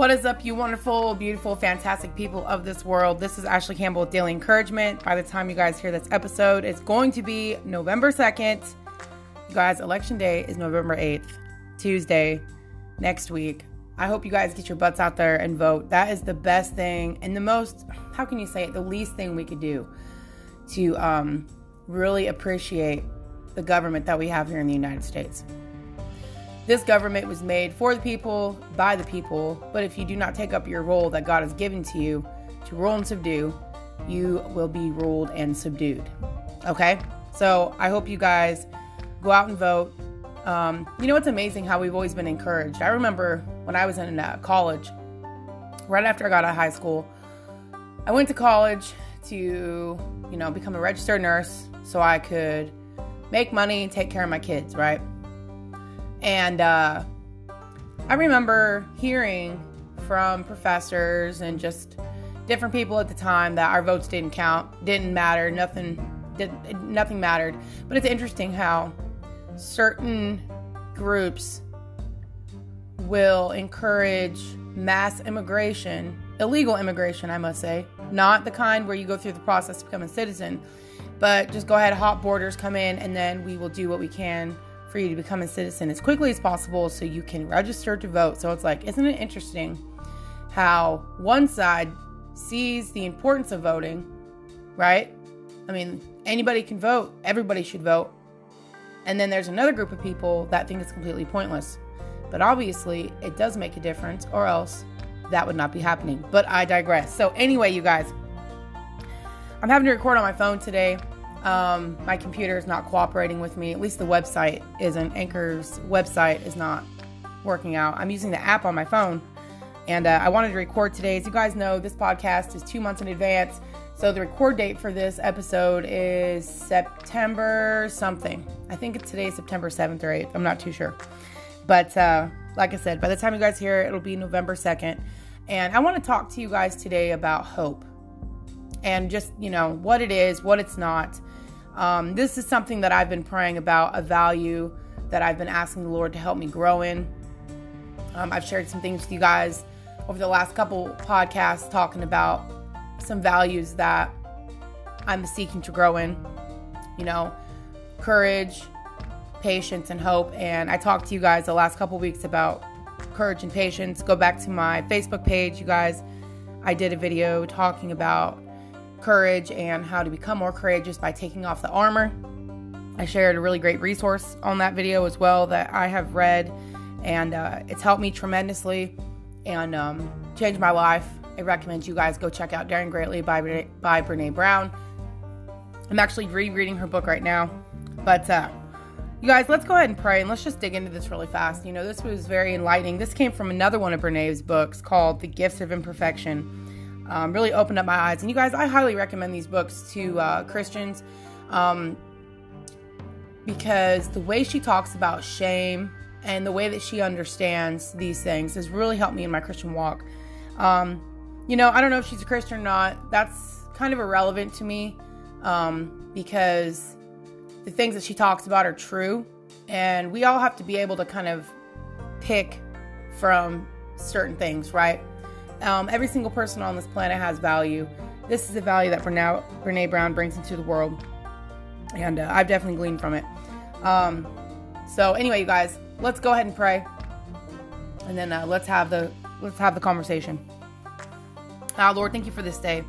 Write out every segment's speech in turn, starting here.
What is up, you wonderful, beautiful, fantastic people of this world? This is Ashley Campbell with Daily Encouragement. By the time you guys hear this episode, it's going to be November 2nd. You guys, Election Day is November 8th, Tuesday, next week. I hope you guys get your butts out there and vote. That is the best thing and the most, how can you say it, the least thing we could do to um, really appreciate the government that we have here in the United States. This government was made for the people, by the people, but if you do not take up your role that God has given to you to rule and subdue, you will be ruled and subdued. Okay? So I hope you guys go out and vote. Um, you know, it's amazing how we've always been encouraged. I remember when I was in uh, college, right after I got out of high school, I went to college to, you know, become a registered nurse so I could make money and take care of my kids, right? And uh, I remember hearing from professors and just different people at the time that our votes didn't count, didn't matter, nothing, did, nothing mattered. But it's interesting how certain groups will encourage mass immigration, illegal immigration, I must say, not the kind where you go through the process to become a citizen, but just go ahead, hot borders, come in, and then we will do what we can for you to become a citizen as quickly as possible so you can register to vote. So it's like, isn't it interesting how one side sees the importance of voting, right? I mean, anybody can vote, everybody should vote. And then there's another group of people that think it's completely pointless. But obviously, it does make a difference, or else that would not be happening. But I digress. So, anyway, you guys, I'm having to record on my phone today. Um, my computer is not cooperating with me. At least the website isn't. Anchor's website is not working out. I'm using the app on my phone, and uh, I wanted to record today. As you guys know, this podcast is two months in advance. So the record date for this episode is September something. I think it's today, September 7th or 8th. I'm not too sure. But uh, like I said, by the time you guys hear it, it'll be November 2nd. And I want to talk to you guys today about hope and just, you know, what it is, what it's not. Um, this is something that I've been praying about, a value that I've been asking the Lord to help me grow in. Um, I've shared some things with you guys over the last couple podcasts talking about some values that I'm seeking to grow in. You know, courage, patience, and hope. And I talked to you guys the last couple weeks about courage and patience. Go back to my Facebook page, you guys. I did a video talking about courage and how to become more courageous by taking off the armor. I shared a really great resource on that video as well that I have read, and uh, it's helped me tremendously and um, changed my life. I recommend you guys go check out Daring Greatly by, by Brene Brown. I'm actually rereading her book right now. But uh, you guys, let's go ahead and pray and let's just dig into this really fast. You know, this was very enlightening. This came from another one of Brene's books called The Gifts of Imperfection um, really opened up my eyes. And you guys, I highly recommend these books to uh, Christians um, because the way she talks about shame and the way that she understands these things has really helped me in my Christian walk. Um, you know, I don't know if she's a Christian or not. That's kind of irrelevant to me um, because the things that she talks about are true. And we all have to be able to kind of pick from certain things, right? Um, every single person on this planet has value. This is a value that Brene, Brene Brown brings into the world, and uh, I've definitely gleaned from it. Um, so anyway, you guys, let's go ahead and pray, and then uh, let's have the let's have the conversation. Uh, Lord, thank you for this day.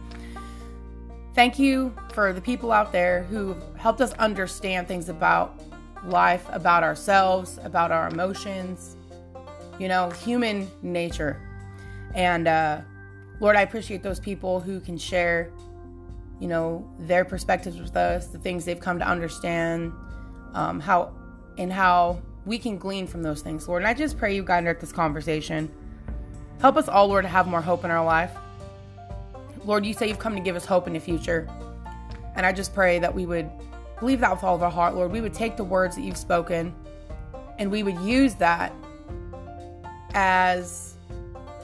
Thank you for the people out there who helped us understand things about life, about ourselves, about our emotions, you know, human nature. And uh, Lord, I appreciate those people who can share, you know, their perspectives with us, the things they've come to understand, um, how and how we can glean from those things, Lord. And I just pray you guide at this conversation. Help us all, Lord, to have more hope in our life. Lord, you say you've come to give us hope in the future. And I just pray that we would believe that with all of our heart, Lord. We would take the words that you've spoken and we would use that as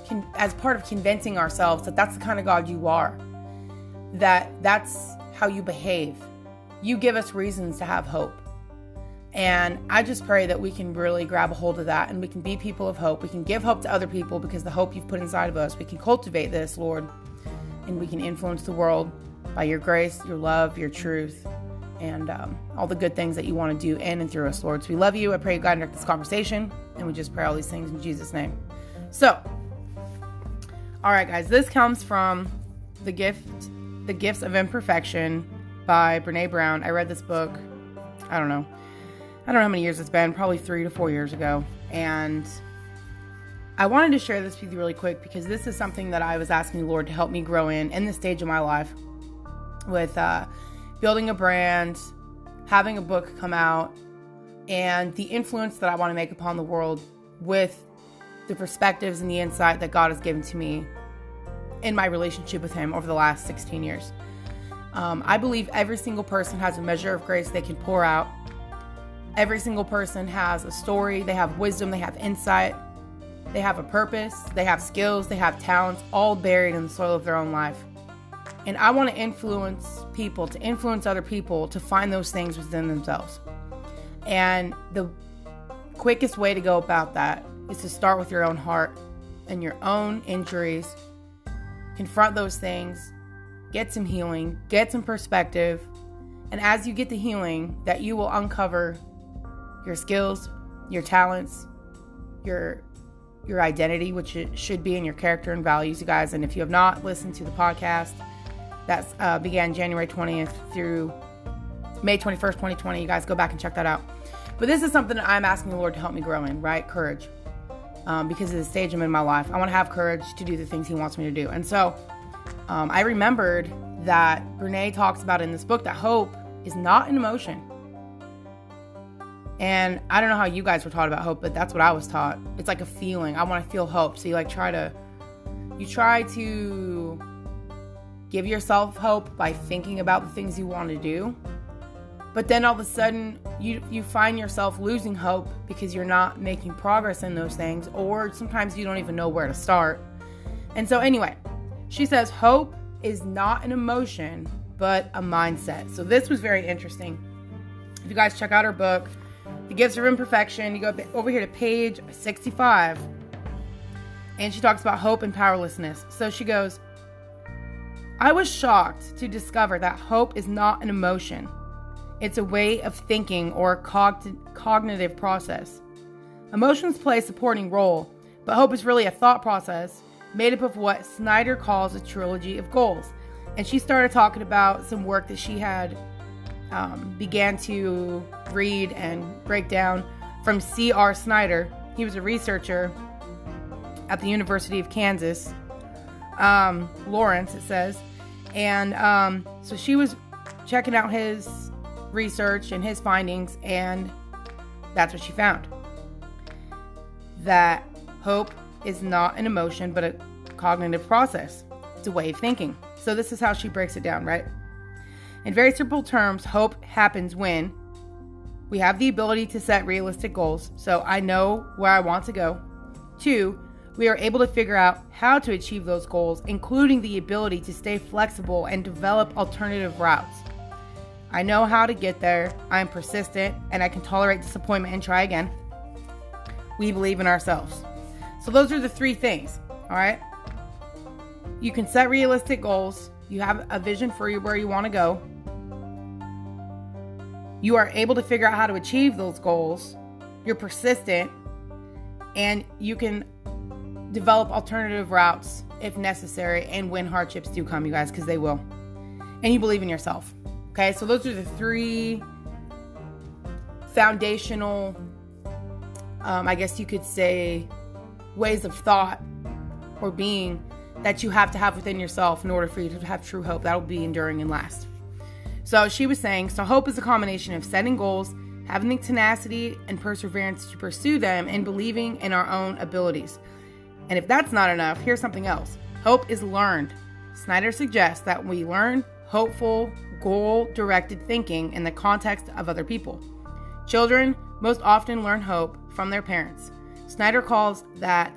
con- as part of convincing ourselves that that's the kind of God you are, that that's how you behave. You give us reasons to have hope. And I just pray that we can really grab a hold of that and we can be people of hope. We can give hope to other people because the hope you've put inside of us, we can cultivate this, Lord, and we can influence the world by your grace, your love, your truth, and um, all the good things that you want to do in and through us, Lord. So we love you. I pray God direct this conversation, and we just pray all these things in Jesus' name. So, all right, guys, this comes from the gift, the gifts of imperfection by Brene Brown. I read this book. I don't know. I don't know how many years it's been. Probably three to four years ago, and I wanted to share this with you really quick because this is something that I was asking the Lord to help me grow in in this stage of my life with uh, building a brand, having a book come out, and the influence that I want to make upon the world with the perspectives and the insight that God has given to me in my relationship with Him over the last 16 years. Um, I believe every single person has a measure of grace they can pour out. Every single person has a story, they have wisdom, they have insight, they have a purpose, they have skills, they have talents, all buried in the soil of their own life. And I want to influence people, to influence other people to find those things within themselves. And the quickest way to go about that is to start with your own heart and your own injuries. Confront those things, get some healing, get some perspective. And as you get the healing, that you will uncover your skills, your talents, your your identity, which should be in your character and values, you guys. And if you have not listened to the podcast, that uh, began January 20th through May 21st, 2020, you guys go back and check that out. But this is something that I'm asking the Lord to help me grow in, right? Courage. Um, because of the stage I'm in my life. I want to have courage to do the things He wants me to do. And so um, I remembered that Brene talks about in this book that hope is not an emotion. And I don't know how you guys were taught about hope, but that's what I was taught. It's like a feeling. I want to feel hope. So you like try to, you try to give yourself hope by thinking about the things you want to do. But then all of a sudden, you you find yourself losing hope because you're not making progress in those things, or sometimes you don't even know where to start. And so, anyway, she says hope is not an emotion, but a mindset. So this was very interesting. If you guys check out her book, the Gifts of Imperfection. You go over here to page 65, and she talks about hope and powerlessness. So she goes, I was shocked to discover that hope is not an emotion, it's a way of thinking or a cog- cognitive process. Emotions play a supporting role, but hope is really a thought process made up of what Snyder calls a trilogy of goals. And she started talking about some work that she had um, began to read and break down from C.R. Snyder. He was a researcher at the University of Kansas, um, Lawrence, it says. And um, so she was checking out his research and his findings, and that's what she found that hope is not an emotion, but a cognitive process. It's a way of thinking. So, this is how she breaks it down, right? In very simple terms, hope happens when we have the ability to set realistic goals, so I know where I want to go. Two, we are able to figure out how to achieve those goals, including the ability to stay flexible and develop alternative routes. I know how to get there, I am persistent, and I can tolerate disappointment and try again. We believe in ourselves. So, those are the three things, all right? You can set realistic goals, you have a vision for where you want to go. You are able to figure out how to achieve those goals. You're persistent and you can develop alternative routes if necessary and when hardships do come, you guys, because they will. And you believe in yourself. Okay, so those are the three foundational, um, I guess you could say, ways of thought or being that you have to have within yourself in order for you to have true hope that will be enduring and last. So she was saying, so hope is a combination of setting goals, having the tenacity and perseverance to pursue them, and believing in our own abilities. And if that's not enough, here's something else hope is learned. Snyder suggests that we learn hopeful, goal directed thinking in the context of other people. Children most often learn hope from their parents. Snyder calls that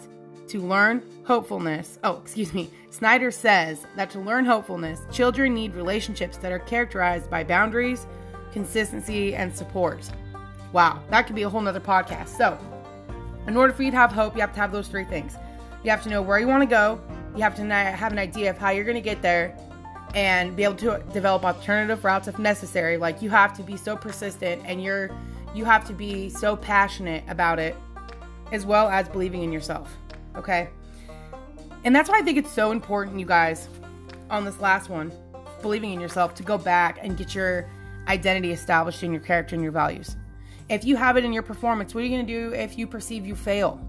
to learn hopefulness, oh, excuse me, Snyder says that to learn hopefulness, children need relationships that are characterized by boundaries, consistency, and support. Wow, that could be a whole nother podcast. So, in order for you to have hope, you have to have those three things. You have to know where you want to go, you have to have an idea of how you're going to get there, and be able to develop alternative routes if necessary. Like, you have to be so persistent and you're you have to be so passionate about it as well as believing in yourself. Okay? And that's why I think it's so important, you guys, on this last one, believing in yourself, to go back and get your identity established in your character and your values. If you have it in your performance, what are you going to do if you perceive you fail?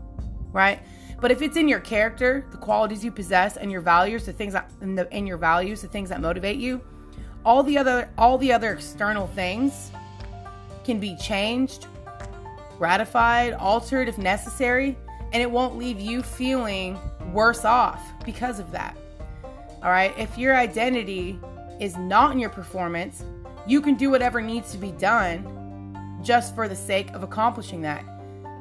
Right? But if it's in your character, the qualities you possess, and your values, the things that in, the, in your values, the things that motivate you, all the other all the other external things can be changed, ratified, altered if necessary, and it won't leave you feeling worse off because of that. All right? If your identity is not in your performance, you can do whatever needs to be done just for the sake of accomplishing that,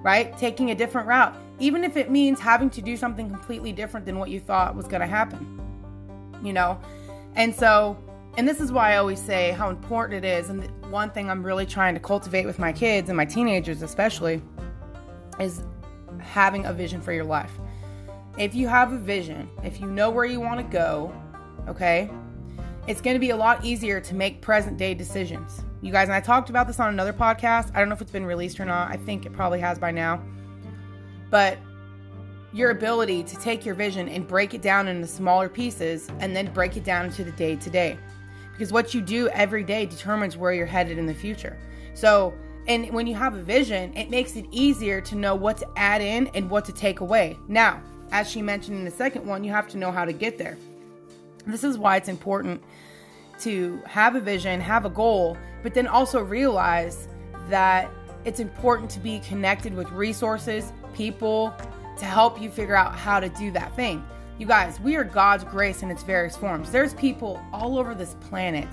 right? Taking a different route, even if it means having to do something completely different than what you thought was going to happen, you know? And so, and this is why I always say how important it is. And one thing I'm really trying to cultivate with my kids and my teenagers, especially, is having a vision for your life. If you have a vision, if you know where you want to go, okay, it's going to be a lot easier to make present day decisions. You guys, and I talked about this on another podcast. I don't know if it's been released or not. I think it probably has by now. But your ability to take your vision and break it down into smaller pieces and then break it down into the day to day. Because what you do every day determines where you're headed in the future. So, and when you have a vision, it makes it easier to know what to add in and what to take away. Now, as she mentioned in the second one, you have to know how to get there. This is why it's important to have a vision, have a goal, but then also realize that it's important to be connected with resources, people to help you figure out how to do that thing. You guys, we are God's grace in its various forms. There's people all over this planet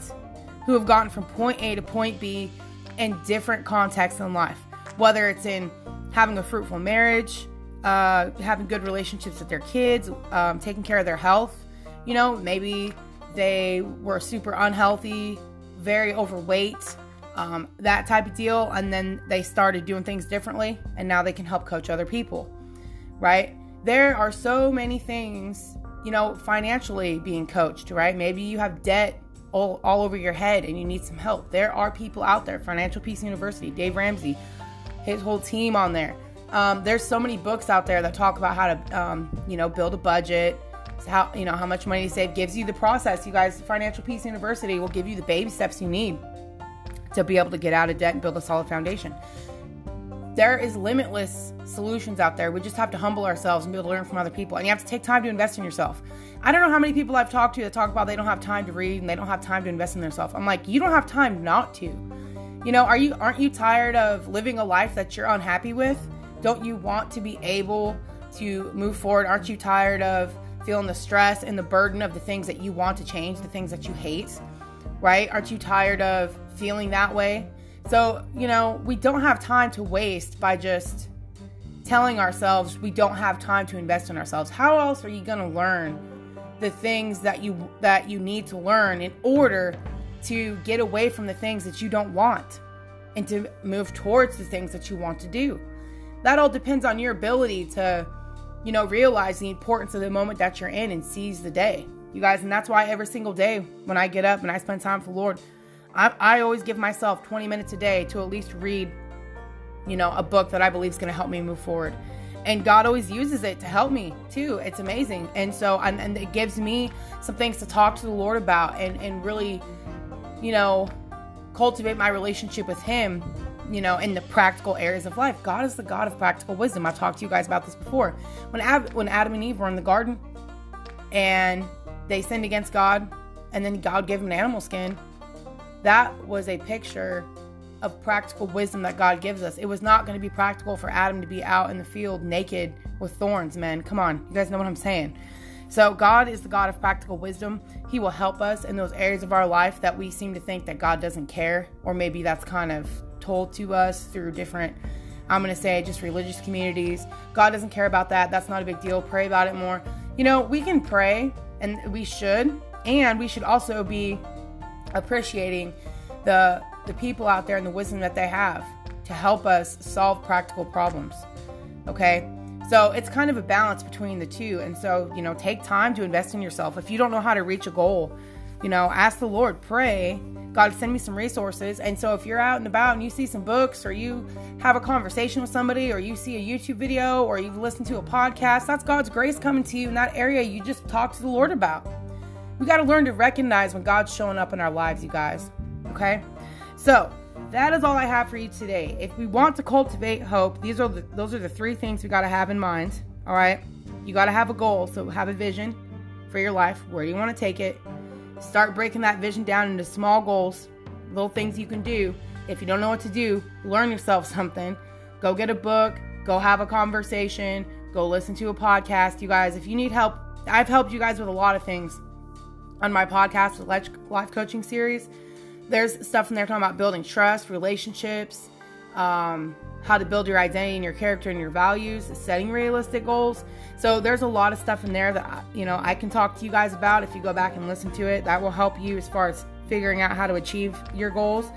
who have gotten from point A to point B in different contexts in life, whether it's in having a fruitful marriage, uh, having good relationships with their kids, um, taking care of their health. You know, maybe they were super unhealthy, very overweight, um, that type of deal. And then they started doing things differently, and now they can help coach other people, right? There are so many things, you know, financially being coached, right? Maybe you have debt all, all over your head and you need some help. There are people out there, Financial Peace University, Dave Ramsey, his whole team on there um, there's so many books out there that talk about how to, um, you know, build a budget, how you know how much money to save. Gives you the process. You guys, Financial Peace University will give you the baby steps you need to be able to get out of debt and build a solid foundation. There is limitless solutions out there. We just have to humble ourselves and be able to learn from other people. And you have to take time to invest in yourself. I don't know how many people I've talked to that talk about they don't have time to read and they don't have time to invest in themselves. I'm like, you don't have time not to. You know, are you aren't you tired of living a life that you're unhappy with? Don't you want to be able to move forward? Aren't you tired of feeling the stress and the burden of the things that you want to change, the things that you hate? Right? Aren't you tired of feeling that way? So, you know, we don't have time to waste by just telling ourselves we don't have time to invest in ourselves. How else are you going to learn the things that you that you need to learn in order to get away from the things that you don't want and to move towards the things that you want to do? that all depends on your ability to, you know, realize the importance of the moment that you're in and seize the day. You guys, and that's why every single day when I get up and I spend time with the Lord, I, I always give myself 20 minutes a day to at least read, you know, a book that I believe is going to help me move forward. And God always uses it to help me too. It's amazing. And so, and, and it gives me some things to talk to the Lord about and, and really, you know, cultivate my relationship with Him you know, in the practical areas of life. God is the God of practical wisdom. I've talked to you guys about this before. When Ab- when Adam and Eve were in the garden and they sinned against God, and then God gave them an animal skin, that was a picture of practical wisdom that God gives us. It was not going to be practical for Adam to be out in the field naked with thorns, man. Come on, you guys know what I'm saying. So, God is the God of practical wisdom. He will help us in those areas of our life that we seem to think that God doesn't care, or maybe that's kind of told to us through different I'm going to say just religious communities. God doesn't care about that. That's not a big deal. Pray about it more. You know, we can pray and we should, and we should also be appreciating the the people out there and the wisdom that they have to help us solve practical problems. Okay? So it's kind of a balance between the two. And so, you know, take time to invest in yourself. If you don't know how to reach a goal, you know, ask the Lord, pray, God, send me some resources. And so if you're out and about and you see some books or you have a conversation with somebody or you see a YouTube video or you listen to a podcast, that's God's grace coming to you in that area you just talk to the Lord about. We got to learn to recognize when God's showing up in our lives, you guys. Okay? So, that is all I have for you today. If we want to cultivate hope, these are the, those are the three things we got to have in mind. All right, you got to have a goal, so have a vision for your life. Where do you want to take it? Start breaking that vision down into small goals, little things you can do. If you don't know what to do, learn yourself something. Go get a book. Go have a conversation. Go listen to a podcast. You guys, if you need help, I've helped you guys with a lot of things on my podcast, the life coaching series there's stuff in there talking about building trust, relationships, um, how to build your identity and your character and your values, setting realistic goals. So there's a lot of stuff in there that you know I can talk to you guys about if you go back and listen to it. That will help you as far as figuring out how to achieve your goals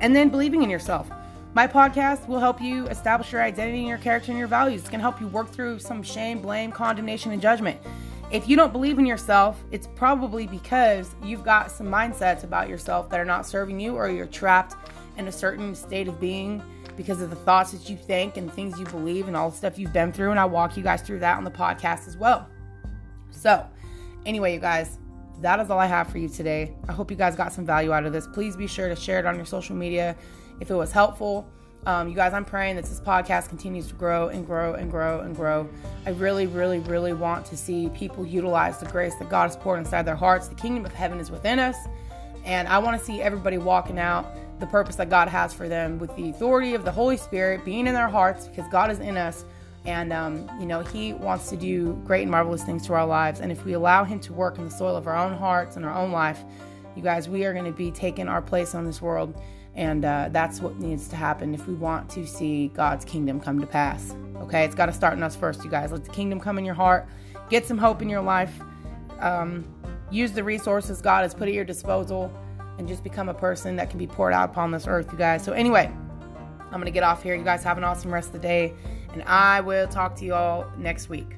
and then believing in yourself. My podcast will help you establish your identity and your character and your values. It's going to help you work through some shame, blame, condemnation, and judgment. If you don't believe in yourself, it's probably because you've got some mindsets about yourself that are not serving you, or you're trapped in a certain state of being because of the thoughts that you think and things you believe and all the stuff you've been through. And I walk you guys through that on the podcast as well. So, anyway, you guys, that is all I have for you today. I hope you guys got some value out of this. Please be sure to share it on your social media if it was helpful. Um, you guys, I'm praying that this podcast continues to grow and grow and grow and grow. I really, really, really want to see people utilize the grace that God has poured inside their hearts. The kingdom of heaven is within us. And I want to see everybody walking out the purpose that God has for them with the authority of the Holy Spirit being in their hearts because God is in us. And, um, you know, He wants to do great and marvelous things to our lives. And if we allow Him to work in the soil of our own hearts and our own life, you guys, we are going to be taking our place on this world and uh, that's what needs to happen if we want to see God's kingdom come to pass. Okay, it's got to start in us first, you guys. Let the kingdom come in your heart. Get some hope in your life. Um, use the resources God has put at your disposal and just become a person that can be poured out upon this earth, you guys. So, anyway, I'm going to get off here. You guys have an awesome rest of the day, and I will talk to you all next week.